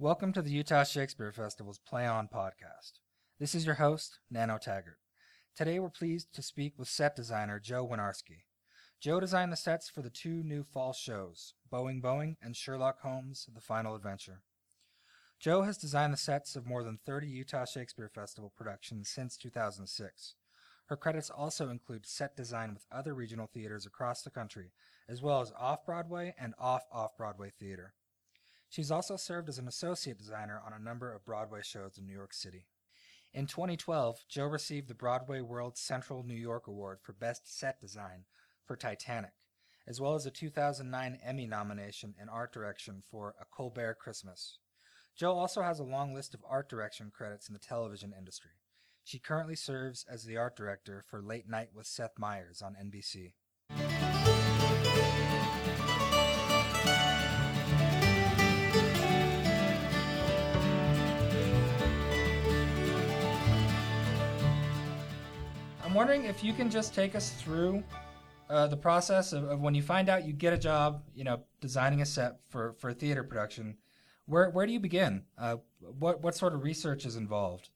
Welcome to the Utah Shakespeare Festival's Play On podcast. This is your host, Nano Taggart. Today we're pleased to speak with set designer Jo Winiarski. Jo designed the sets for the two new fall shows, Boeing Boeing and Sherlock Holmes The Final Adventure. Jo has designed the sets of more than 30 Utah Shakespeare Festival productions since 2006. Her credits also include set design with other regional theaters across the country, as well as off Broadway and off off Broadway theater. She's also served as an associate designer on a number of Broadway shows in New York City. In 2012, Jo received the Broadway World Central New York Award for Best Set Design for Titanic, as well as a 2009 Emmy nomination in art direction for A Colbert Christmas. Jo also has a long list of art direction credits in the television industry. She currently serves as the art director for Late Night with Seth Meyers on NBC. I'm wondering if you can just take us through uh, the process of, of when you find out you get a job, you know, designing a set for, for a theater production. Where where do you begin? Uh, what what sort of research is involved?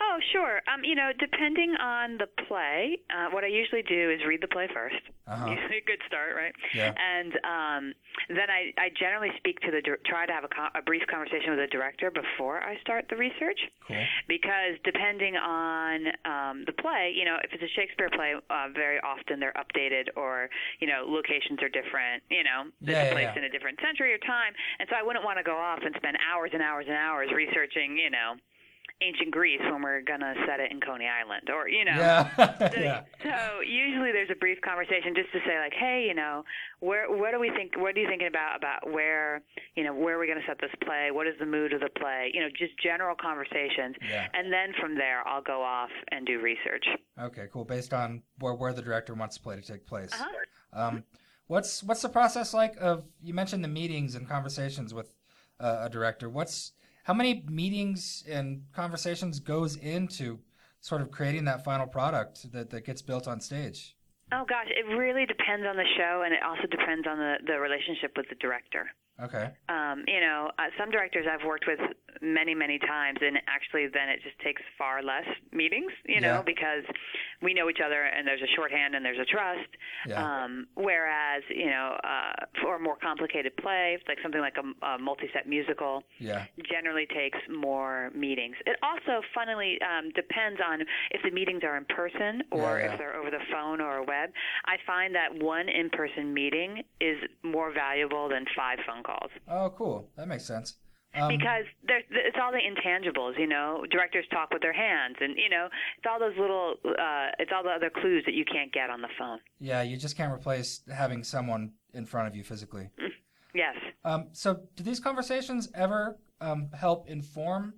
Oh, sure. Um, you know, depending on the play, uh, what I usually do is read the play 1st Uh-huh. Usually a good start, right? Yeah. And um, then I, I generally speak to the try to have a, co- a brief conversation with the director before I start the research. Cool. Because depending on um, the play, you know, if it's a Shakespeare play, uh, very often they're updated or you know locations are different. You know, Yeah, yeah, placed yeah. in a different century or time, and so I wouldn't want to go off and spend hours and hours and hours researching. You know. Ancient Greece when we're gonna set it in Coney Island, or you know, Yeah. so, yeah. so usually there's a brief conversation just to say like, hey, you know, where what do we think? What are you thinking about about where you know where are we to set this play? What is the mood of the play? You know, just general conversations, Yeah. and then from there I'll go off and do research. Okay, cool. Based on where, where the director wants the play to take place. Uh-huh. Um, what's what's the process like of? You mentioned the meetings and conversations with uh, a director. What's how many meetings and conversations goes into sort of creating that final product that, that gets built on stage? Oh gosh, it really depends on the show, and it also depends on the the relationship with the director. Okay. um, you know, uh, some directors I've worked with many, many times, and actually then it just takes far less meetings, you know, Yeah. because we know each other and there's a shorthand and there's a trust. Yeah. Um, whereas, you know, uh, for a more complicated play, like something like a, a multi-set musical, Yeah. generally takes more meetings. It also, funnily, um, depends on if the meetings are in person or if they're over the phone or a web. I find that one in-person meeting is more valuable than five phone calls Oh, cool. That makes sense. Um, because there's it's all the intangibles. You know, directors talk with their hands, and you know, it's all those little, uh, it's all the other clues that you can't get on the phone. yeah, you just can't replace having someone in front of you physically. Yes. Um, so, do these conversations ever um, help inform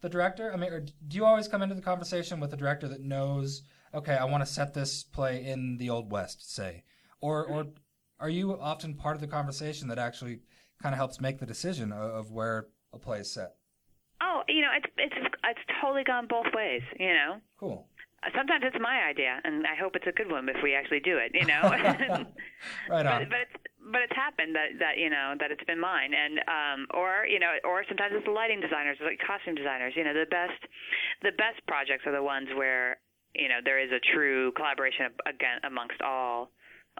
the director? I mean, or do you always come into the conversation with a director that knows, okay, I want to set this play in the Old West, say, or or are you often part of the conversation that actually kind of helps make the decision of, of where a play set? Oh, you know, it's it's it's totally gone both ways. You know. Cool. Uh, Sometimes it's my idea, and I hope it's a good one if we actually do it. You know, Right on. but, but it's but it's happened that that you know that it's been mine, and um, or you know, or sometimes it's the lighting designers, like costume designers. You know, the best the best projects are the ones where you know there is a true collaboration again amongst all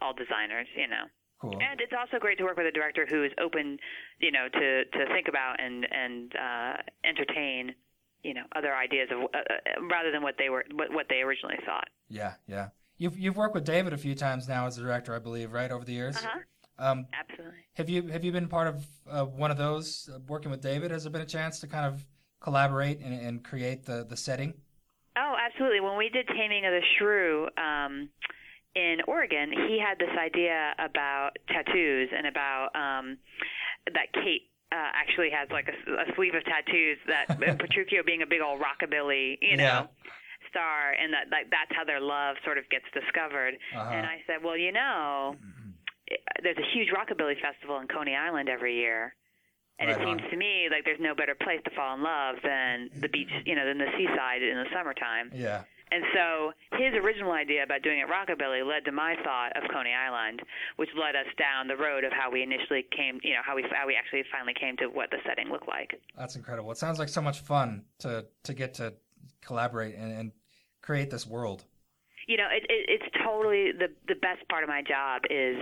all designers. You know. Cool. And it's also great to work with a director who is open, you know, to to think about and and uh, entertain, you know, other ideas of uh, uh, rather than what they were what, what they originally thought. Yeah, yeah. You've you've worked with David a few times now as a director, I believe, right over the years. Uh-huh. Um, Absolutely. Have you have you been part of uh, one of those uh, working with David? Has there been a chance to kind of collaborate and, and create the, the setting? Oh, absolutely. When we did Taming of the Shrew um, in Oregon, he had this idea about tattoos and about um, that Kate uh, actually has like a, a sleeve of tattoos that Petruchio being a big old rockabilly, you know. Yeah. Star, and that like that's how their love sort of gets discovered. Uh-huh. And I said, well, you know, it- there's a huge rockabilly festival in Coney Island every year, and Right it on. seems to me like there's no better place to fall in love than the beach, you know, than the seaside in the summertime. Yeah. And so his original idea about doing it rockabilly led to my thought of Coney Island, which led us down the road of how we initially came, you know, how we how we actually finally came to what the setting looked like. That's incredible. It sounds like so much fun to to get to collaborate and, and create this world. You know, it, it, it's totally the the best part of my job is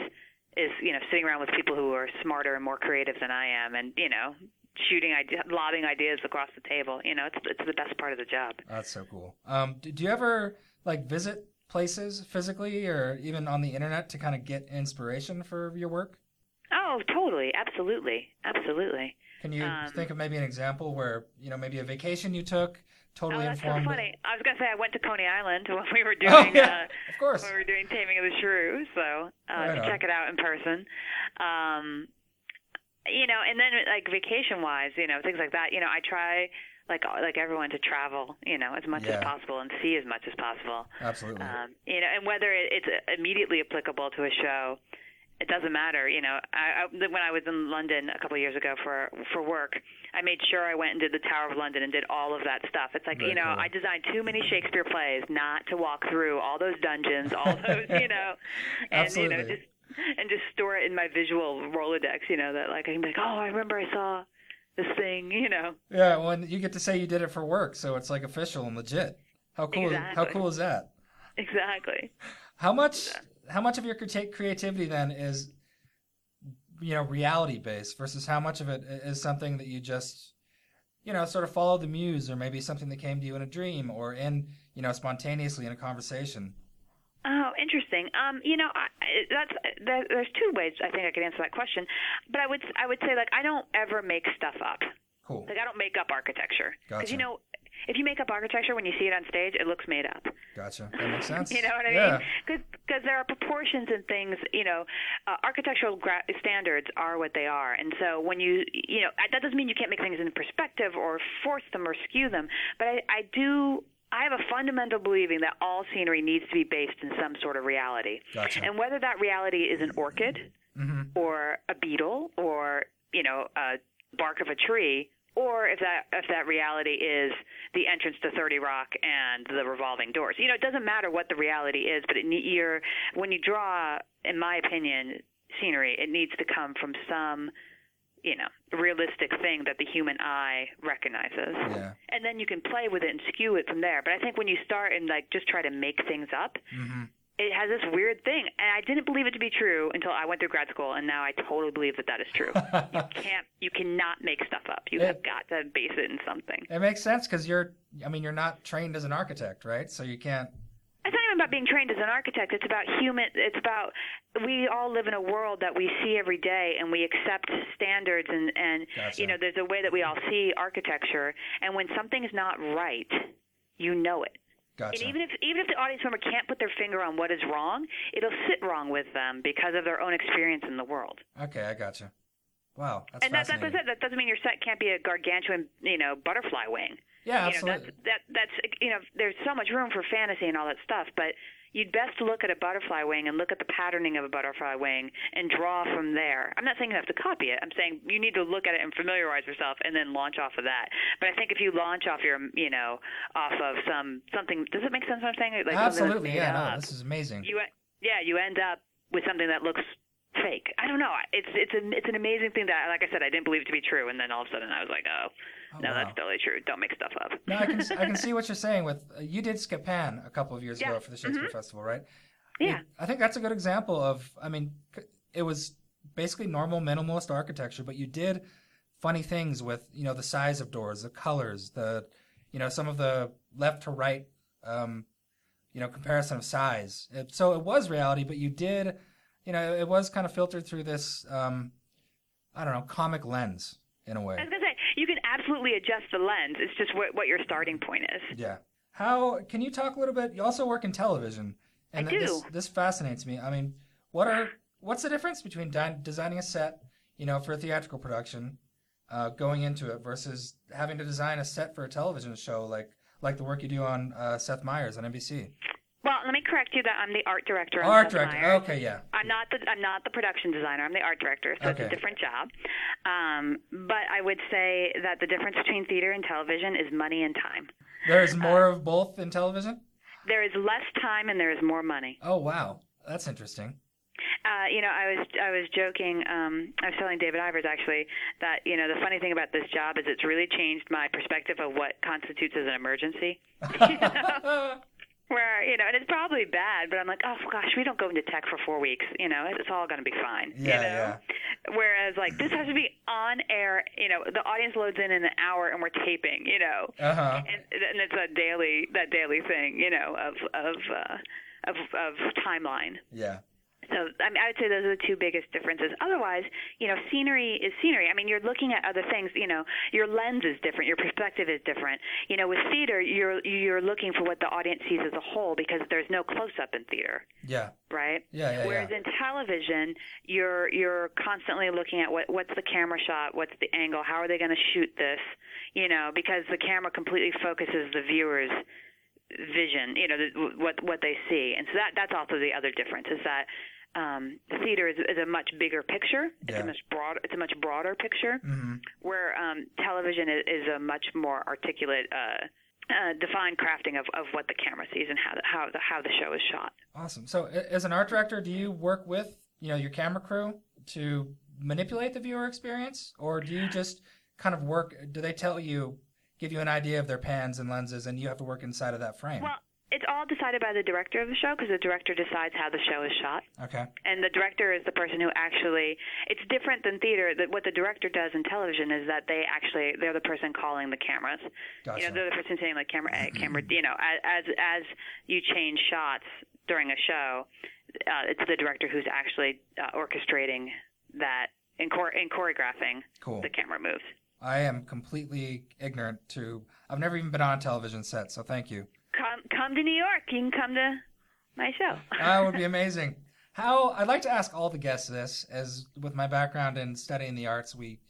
is you know sitting around with people who are smarter and more creative than I am, and you know shooting idea, lobbing ideas across the table. You know, it's it's the best part of the job. That's so cool. Um, do, do you ever like visit places physically or even on the internet to kind of get inspiration for your work? Oh, totally, absolutely, absolutely. Can you Um, think of maybe an example where you know maybe a vacation you took totally oh, that's so informed? funny. I was gonna say I went to Coney Island when we were doing Oh doing yeah, uh, of course. when we were doing Taming of the Shrew, so uh, Right check it out in person. Um, you know, and then like vacation wise, you know, things like that. You know, I try like like everyone to travel, you know, as much Yeah. as possible and see as much as possible. Absolutely. Um, you know, and whether it, it's immediately applicable to a show, it doesn't matter. You know, I, I, when I was in London a couple of years ago for for work, I made sure I went and did the Tower of London and did all of that stuff. It's like Very you know, cool. I designed too many Shakespeare plays not to walk through all those dungeons, all those, you know, and you know, just and just store it in my visual Rolodex. You know, that like I can be like, oh, I remember I saw this thing. You know, yeah, when you get to say you did it for work, so it's like official and legit. How cool! Is, how cool is that? exactly. How much? How much of your creativity then is, you know, reality based versus how much of it is something that you just, you know, sort of follow the muse, or maybe something that came to you in a dream, or in, you know, spontaneously in a conversation. Oh, interesting. Um, you know, I, that's there, there's two ways I think I could answer that question, but I would I would say like I don't ever make stuff up. Cool. Like I don't make up architecture because Gotcha. you know if you make up architecture when you see it on stage, it looks made up. Gotcha. That makes sense. You know what I yeah. mean? Because there are proportions and things. You know, uh, architectural gra- standards are what they are, and so when you you know that doesn't mean you can't make things in perspective or force them or skew them. But I, I do. I have a fundamental believing that all scenery needs to be based in some sort of reality. Gotcha. And whether that reality is an orchid hmm or a beetle or you know a bark of a tree or if that if that reality is the entrance to 30 Rock and the revolving doors. You know, it doesn't matter what the reality is, but it, you're when you draw, in my opinion, scenery, it needs to come from some you know realistic thing that the human eye recognizes Yeah. and then you can play with it and skew it from there but i think when you start and like just try to make things up hmm it has this weird thing, and I didn't believe it to be true until I went through grad school, and now I totally believe that that is true. you can't, you cannot make stuff up. You have got to base it in something. It makes sense because you're. I mean, you're not trained as an architect, right? So you can't. It's not even about being trained as an architect. It's about human. It's about we all live in a world that we see every day, and we accept standards, and and Gotcha. you know, there's a way that we all see architecture, and when something's not right, you know it. Gotcha. And even if even if the audience member can't put their finger on what is wrong, it'll sit wrong with them because of their own experience in the world. okay, I gotcha. Wow, that's and that, that, fascinating. doesn't, that doesn't mean your set can't be a gargantuan, you know, butterfly wing. yeah, You know, absolutely. that's, that, that's, you know, there's so much room for fantasy and all that stuff, but you'd best look at a butterfly wing and look at the patterning of a butterfly wing and draw from there. I'm not saying you have to copy it. I'm saying you need to look at it and familiarize yourself and then launch off of that. But I think if you launch off your, you know, off of some, something, does it make sense what I'm saying? Like absolutely. Yeah, no, this is amazing. you, yeah, you end up with something that looks fake. I don't know. It's it's an it's an amazing thing that, like I said, I didn't believe it to be true, and then all of a sudden I was like, oh, Oh, no, wow. that's totally true. Don't make stuff up. No, I can I can see what you're saying. With uh, you did Scapin a couple of years Yeah. ago for the Shakespeare Mhm. Festival, right? Yeah. It- I think that's a good example of. I mean, it was basically normal minimalist architecture, but you did funny things with you know the size of doors, the colors, the you know some of the left to right, um, you know comparison of size. It, so it was reality, but you did, you know, it was kind of filtered through this, um, I don't know, comic lens in a way. I was gonna say you can absolutely adjust the lens. It's just what what your starting point is. Yeah. How can you talk a little bit? You also work in television, and I do. this this fascinates me. I mean, what are what's the difference between di- designing a set, you know, for a theatrical production, uh, going into it versus having to design a set for a television show like like the work you do on uh, Seth Meyers on NBC? Well, let me correct you that I'm the art director. on Art director. Okay, yeah. I'm not the I'm not the production designer. I'm the art director, so it's a different job. Um, but I would say that the difference between theater and television is money and time. There's more of both in television. There is less time and there is more money. Oh wow, that's interesting. Uh, you know, I was I was joking. Um, I was telling David Ivers actually that you know the funny thing about this job is it's really changed my perspective of what constitutes as an emergency. You know? Where you know, and it's probably bad, but I'm like, oh gosh, we don't go into tech for four weeks. You know, it's all going to be fine. Yeah, you know? yeah. Whereas like this has to be on air. You know, the audience loads in in an hour, and we're taping. You know, Uh huh. and, and it's a daily that daily thing. You know, of of uh, of of timeline. Yeah. So I mean, I would say those are the two biggest differences. Otherwise, you know, scenery is scenery. I mean, you're looking at other things. You know, your lens is different, your perspective is different. You know, with theater, you're you're looking for what the audience sees as a whole because there's no close up in theater, Yeah. right? Yeah. Yeah. Whereas yeah. in television, you're you're constantly looking at what what's the camera shot, what's the angle, how are they going to shoot this, you know, because the camera completely focuses the viewer's vision, you know, the, what what they see, and so that that's also the other difference is that um, the theater is, is a much bigger picture. It's Yeah. a much broad. It's a much broader picture, hmm where um, television is, is a much more articulate. Uh, uh, defined crafting of, of what the camera sees and how the, how the how the show is shot. Awesome. So, as an art director, do you work with you know your camera crew to manipulate the viewer experience, or do you just kind of work? Do they tell you, give you an idea of their pans and lenses, and you have to work inside of that frame? Well, it's all decided by the director of the show because the director decides how the show is shot. okay. and the director is the person who actually it's different than theater that what the director does in television is that they actually they're the person calling the cameras Gotcha. you know they're the person saying like camera A camera you know as as as you change shots during a show uh, it's the director who's actually uh, orchestrating that and, chor- and choreographing Cool. the camera moves I am completely ignorant to. I've never even been on a television set, so thank you. Come come to New York you can come to my show That would be amazing. How I'd like to ask all the guests this, as with my background in studying the arts, we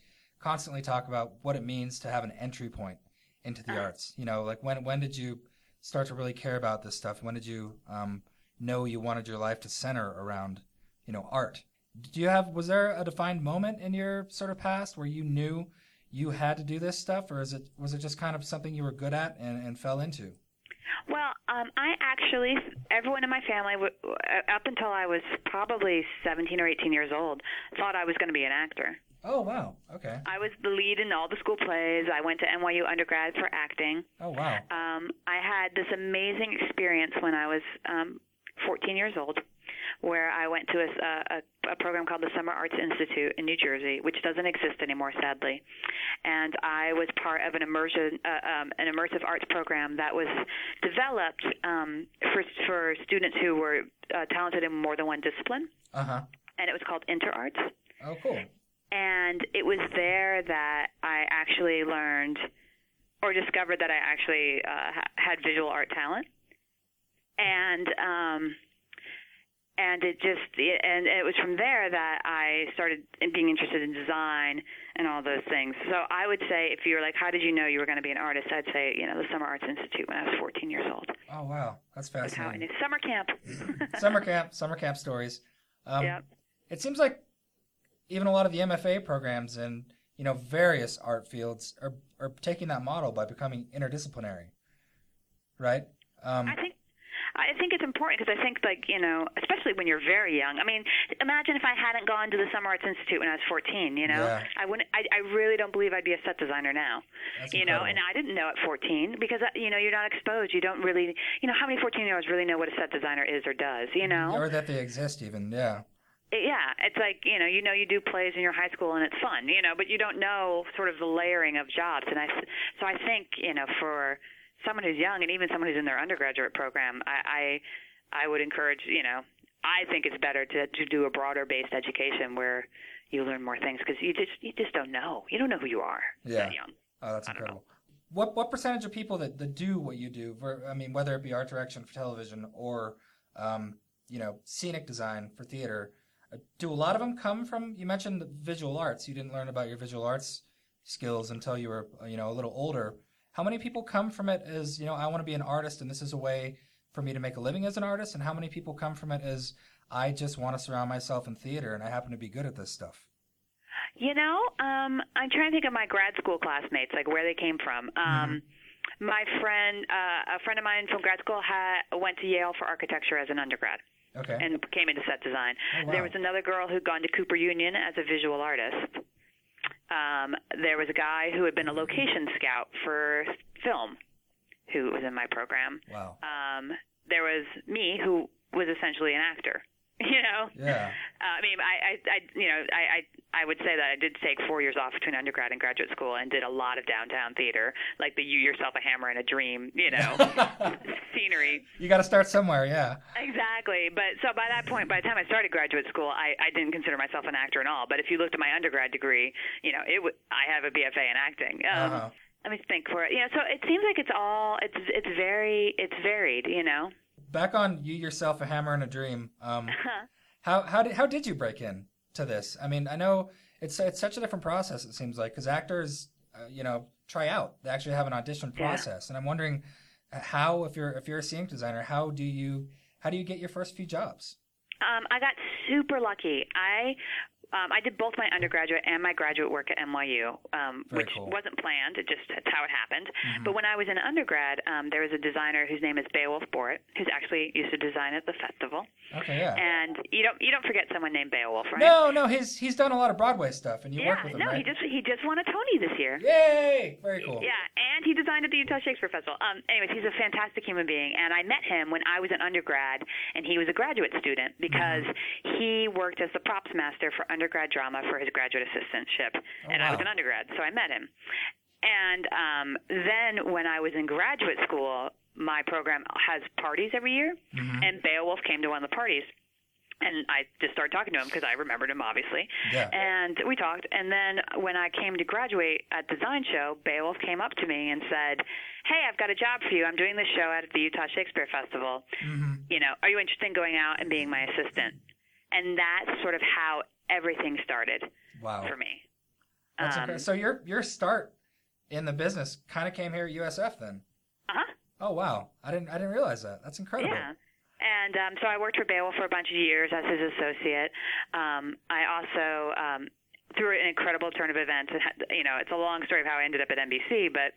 constantly talk about what it means to have an entry point into the Uh-huh. arts. You know, like when when did you start to really care about this stuff? When did you um, know you wanted your life to center around, you know, art? Do you have was there a defined moment in your sort of past where you knew you had to do this stuff, or is it was it just kind of something you were good at and, and fell into? Well, um, I actually, everyone in my family, w- w- up until I was probably 17 or 18 years old, thought I was going to be an actor. Oh wow, okay. I was the lead in all the school plays. I went to NYU undergrad for acting. Oh wow. Um, I had this amazing experience when I was um, 14 years old, where I went to a, a, a program called the Summer Arts Institute in New Jersey, which doesn't exist anymore, sadly. And I was part of an immersion, uh, um, an immersive arts program that was developed um, for for students who were uh, talented in more than one discipline, Uh huh. and it was called InterArts Oh cool. and it was there that I actually learned or discovered that I actually uh, ha- had visual art talent, and um, and it just and it was from there that I started being interested in design and all those things. So I would say, if you were like, how did you know you were going to be an artist? I'd say, you know, the Summer Arts Institute when I was 14 years old. Oh wow, that's That's fascinating. knew summer camp. summer camp, summer camp stories. Um, Yep. It seems like even a lot of the MFA programs and you know various art fields are are taking that model by becoming interdisciplinary, right? Um, I think I think it's important because I think like you know, especially when you're very young. I mean, imagine if I hadn't gone to the Summer Arts Institute when I was 14. You know, Yeah. I wouldn't. I, I really don't believe I'd be a set designer now. That's you know, and I didn't know at 14 because uh, you know you're not exposed. You don't really. You know, how many 14 year olds really know what a set designer is or does? You know. or that they exist even. Yeah. Yeah, it's like you know, you know, you do plays in your high school and it's fun, you know, but you don't know sort of the layering of jobs. And I, so I think you know, for someone who's young and even someone who's in their undergraduate program, I, I, I would encourage, you know, I think it's better to to do a broader based education where you learn more things because you just you just don't know, you don't know who you are Yeah. that young. Oh, that's incredible. What what percentage of people that, that do what you do? ver- I mean, whether it be art direction for television or um, you know scenic design for theater, uh, do a lot of them come from? You mentioned the visual arts. You didn't learn about your visual arts skills until you were you know a little older. How many people come from it as you know I want to be an artist and this is a way for me to make a living as an artist? And how many people come from it as I just want to surround myself in theater and I happen to be good at this stuff? You know, um, I'm trying to think of my grad school classmates, like where they came from. Um, my friend, uh, a friend of mine from grad school, had went to Yale for architecture as an undergrad Okay. and came into set design. Oh, wow. There was another girl who'd gone to Cooper Union as a visual artist. Um, there was a guy who had been a location scout for film, who was in my program. wow. Um, there was me, who was essentially an actor. You know, Yeah. uh, I mean, I, I, I, you know, I, I, I would say that I did take four years off between undergrad and graduate school, and did a lot of downtown theater, like the "You Yourself a Hammer and a Dream," you know, scenery. you got to start somewhere. Yeah. Exactly. But so by that point, by the time I started graduate school, I, I didn't consider myself an actor at all. But if you looked at my undergrad degree, you know, it w- I have a BFA in acting. Um, Uh-huh. Let me think for it. You know, so it seems like it's all it's it's very it's varied. You know. Back on you yourself, a hammer and a dream. Um, how how did how did you break in to this? I mean, I know it's it's such a different process. It seems like because actors, uh, you know, try out. They actually have an audition Yeah. process, and I'm wondering how if you're if you're a scenic designer, how do you how do you get your first few jobs? Um, I got super lucky. I um, I did both my undergraduate and my graduate work at NYU, um, which cool. wasn't planned. It just that's how it happened. Mm-hmm. But when I was in undergrad, um, there was a designer whose name is Beowulf Boritt, who's actually used to design at the festival. Okay, yeah. And you don't you don't forget someone named Beowulf, right? No, no, he's he's done a lot of Broadway stuff, and you yeah, work with him, no, right? he just he just won a Tony this year. Yay! Very cool. Yeah, and he designed at the Utah Shakespeare Festival. Um, anyways, he's a fantastic human being, and I met him when I was an undergrad, and he was a graduate student because Mm-hmm. he worked as the props master for undergrad drama for his graduate assistantship, Oh, and I was an undergrad, so I met him. And um, then when I was in graduate school, my program has parties every year, Mhm. and Beowulf came to one of the parties. And I just started talking to him because I remembered him, obviously. Yeah. And we talked. And then when I came to graduate at Design Show, Beowulf came up to me and said, Hey, I've got a job for you. I'm doing this show at the Utah Shakespeare Festival. hmm You know, are you interested in going out and being my assistant? And that's sort of how everything started Wow. for me. That's Um, incre- so your your start in the business kind of came here at USF then. uh-huh. Oh wow, I didn't I didn't realize that. That's incredible. Yeah. And um, so I worked for Beowulf for a bunch of years as his associate. Um, I also, um, through an incredible turn of events, had- you know, it's a long story of how I ended up at NBC, but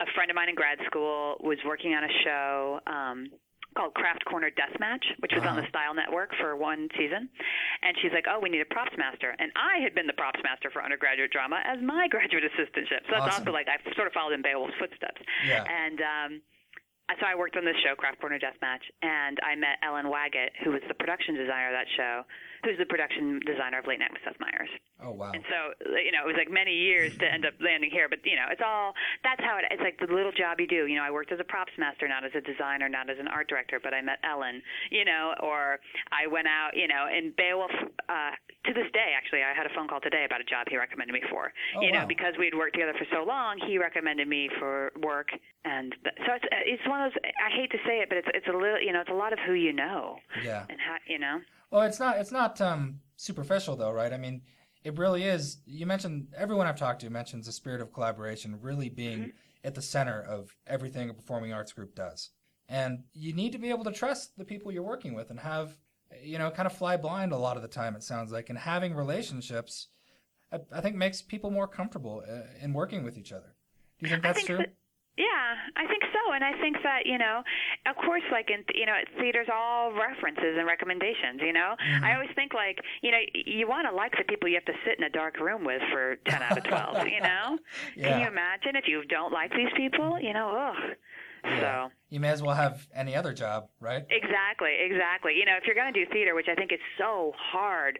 a friend of mine in grad school was working on a show um, called Craft Corner Deathmatch, which was on Uh-huh. the Style Network for one season. And she's like, oh, we need a props master. And I had been the props master for undergraduate drama as my graduate assistantship. So that's Awesome. also like, I sort of followed in Beowulf's footsteps. Yeah. And um, so I worked on this show, Craft Corner Deathmatch, and I met Ellen Waggett, who was the production designer of that show, who's the production designer of Late Night with Seth Meyers. Oh wow. And so, you know, it was like many years to end up landing here, but you know, it's all that's how it. It's like the little job you do. You know, I worked as a props master, not as a designer, not as an art director, but I met Ellen. You know, or I went out. You know, in Beowulf. Uh, to this day, actually, I had a phone call today about a job he recommended me for. Oh, you know, wow. because we had worked together for so long, he recommended me for work, and th- so it's it's one of those. I hate to say it, but it's it's a little. You know, it's a lot of who you know Yeah. and how you know. Well, it's not it's not um, superficial though, right? I mean, it really is. You mentioned everyone I've talked to mentions the spirit of collaboration really being Mm-hmm. at the center of everything a performing arts group does. And you need to be able to trust the people you're working with and have, you know, kind of fly blind a lot of the time. It sounds like, and having relationships, I, I think makes people more comfortable uh, in working with each other. Do you think that's I think true? that- yeah, I think so, and I think that you know, of course, like in you know, theater's all references and recommendations. You know, Mm-hmm. I always think like you know, you want to like the people you have to sit in a dark room with for ten out of twelve. you know, Yeah. can you imagine if you don't like these people? You know, ugh. Yeah. So You may as well have any other job, right? exactly, exactly. You know, if you're going to do theater, which I think is so hard.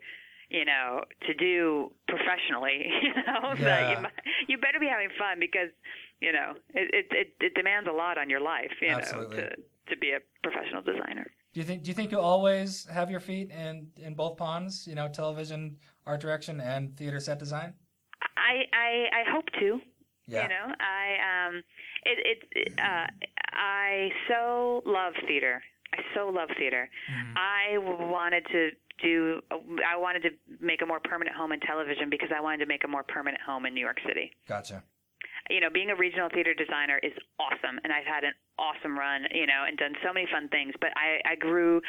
You know, to do professionally, you know, that Yeah. you you better be having fun because you know it it, it, it demands a lot on your life. You Absolutely. know, to to be a professional designer. Do you think do you think you'll always have your feet in in both ponds? You know, television, art direction, and theater set design. I I, I hope to. Yeah. You know, I um, it it uh, I so love theater. I so love theater. Mhm. I wanted to do. I wanted to make a more permanent home in television because I wanted to make a more permanent home in New York City. Gotcha. You know, being a regional theater designer is awesome, and I've had an awesome run, you know, and done so many fun things. But I, I grew,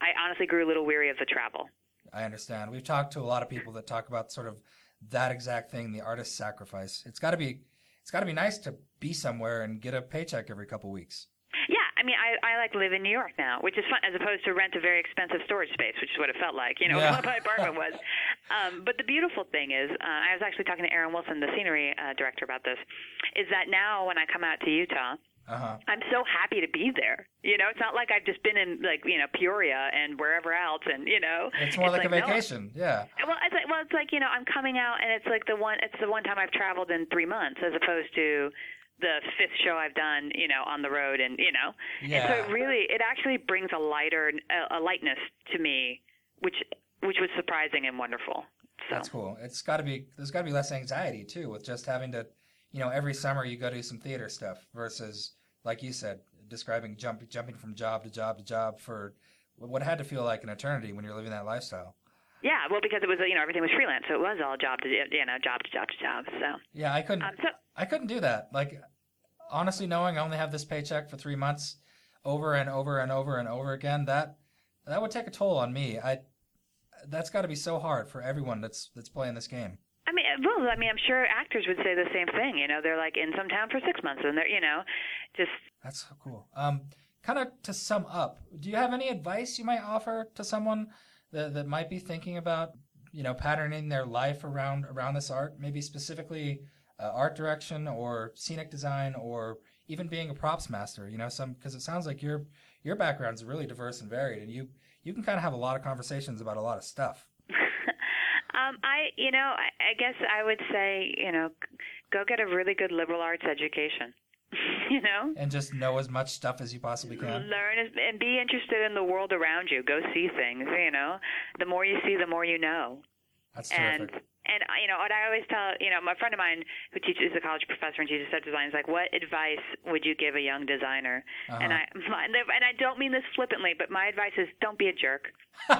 I honestly grew a little weary of the travel. I understand. We've talked to a lot of people that talk about sort of that exact thing, the artist sacrifice. It's got to be, it's got to be nice to be somewhere and get a paycheck every couple weeks. Mean, I I like live in New York now, which is fun as opposed to rent a very expensive storage space, which is what it felt like, you know, Yeah. what my apartment was. Um, but the beautiful thing is, uh, I was actually talking to Aaron Wilson, the scenery uh, director, about this. Is that now when I come out to Utah, Uh huh. I'm so happy to be there. You know, it's not like I've just been in like you know Peoria and wherever else, and you know, It's more like, a no, vacation. yeah. well, it's like well, it's like you know, I'm coming out, and it's like the one. It's the one time I've traveled in three months, as opposed to the fifth show I've done, you know, on the road, and you know, and so it really, it actually brings a lighter, a, a lightness to me, which which was surprising and wonderful. So That's cool. It's got to be. There's got to be less anxiety too with just having to, you know, every summer you go do some theater stuff versus, like you said, describing jump, jumping from job to job to job for what had to feel like an eternity when you're living that lifestyle. Yeah, well, because it was you know everything was freelance, so it was all job to you know job to job to job. So Yeah, I couldn't. um, so I couldn't do that. Like, honestly, knowing I only have this paycheck for three months, over and over and over and over again, that that would take a toll on me. I. That's got to be so hard for everyone that's that's playing this game. I mean, well, I mean, I'm sure actors would say the same thing. You know, they're like in some town for six months, and they're, you know, just That's so cool. Um, kind of to sum up, do you have any advice you might offer to someone that, that might be thinking about, you know, patterning their life around around this art? Maybe specifically uh, art direction or scenic design or even being a props master. You know, some because it sounds like your your background's really diverse and varied, and you you can kind of have a lot of conversations about a lot of stuff. um, I, you know, I, I guess I would say, you know, go get a really good liberal arts education. you know, And just know as much stuff as you possibly can. learn and be interested in the world around you. Go see things. You know, the more you see, the more you know. That's And terrific. and uh, you know what I always tell you know my friend of mine who teaches is a college professor and teaches set design is like what advice would you give a young designer Uh-huh. and I my, and I don't mean this flippantly but my advice is don't be a jerk you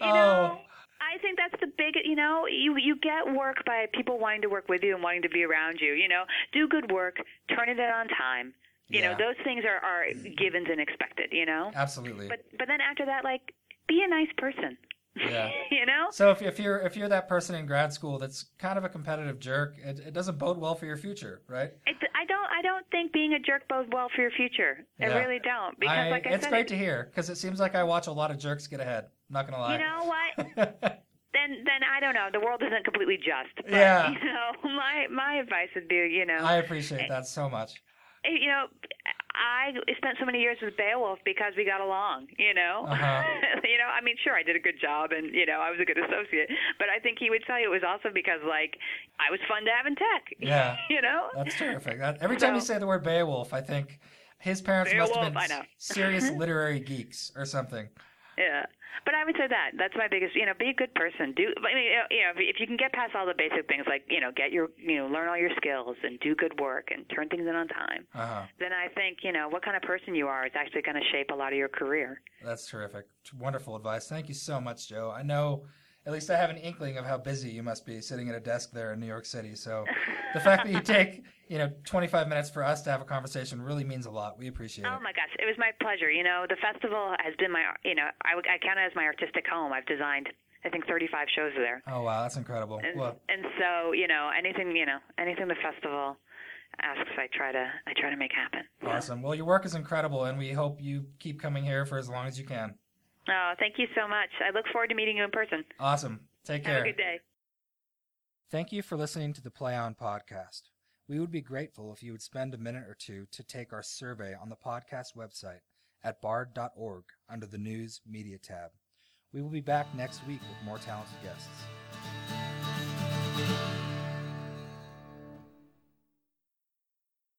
oh, know I think that's the big you know you you get work by people wanting to work with you and wanting to be around you you know do good work turn it in on time you Yeah. know those things are are givens and expected you know absolutely. but but then after that like be a nice person Yeah. you know So if, if you're if you're that person in grad school that's kind of a competitive jerk, it, it doesn't bode well for your future, right? It, I don't. I don't think being a jerk bodes well for your future. I Yeah. really don't. Because, I, like I it's said, great it- to hear because it seems like I watch a lot of jerks get ahead. Not gonna lie. you know what? then, then I don't know. The world isn't completely just. But, Yeah. You know, my my advice would be, you know, I appreciate that so much. you know, I spent so many years with Beowulf because we got along. You know, Uh-huh. you know. I mean, sure, I did a good job, and you know, I was a good associate. But I think he would tell you it was also because, like, I was fun to have in tech. Yeah. you know. That's terrific. That, every time you say the word Beowulf, I think his parents must have been serious literary geeks or something. Yeah, but I would say that that's my biggest. You know, be a good person. Do I mean, you know, if- you can get past all the basic things like you know, get your you know, learn all your skills and do good work and turn things in on time, Uh huh. then I think you know what kind of person you are is actually going to shape a lot of your career. That's terrific. Wonderful advice. Thank you so much, Jo. I know, at least I have an inkling of how busy you must be sitting at a desk there in New York City. So the fact that you take, you know, 25 minutes for us to have a conversation really means a lot. We appreciate Oh it. Oh my gosh, it was my pleasure. You know, the festival has been my you know, I, I count it as my artistic home. I've designed I think 35 shows there. Oh, wow. That's incredible. And, Well, and so, you know, anything, you know, anything the festival asks, I try to I try to make happen. So- awesome. Well, your work is incredible, and we hope you keep coming here for as long as you can. Oh, thank you so much. I look forward to meeting you in person. Awesome. Take care. Have a good day. Thank you for listening to the Play On podcast. We would be grateful if you would spend a minute or two to take our survey on the podcast website at bard.org under the News Media tab. We will be back next week with more talented guests.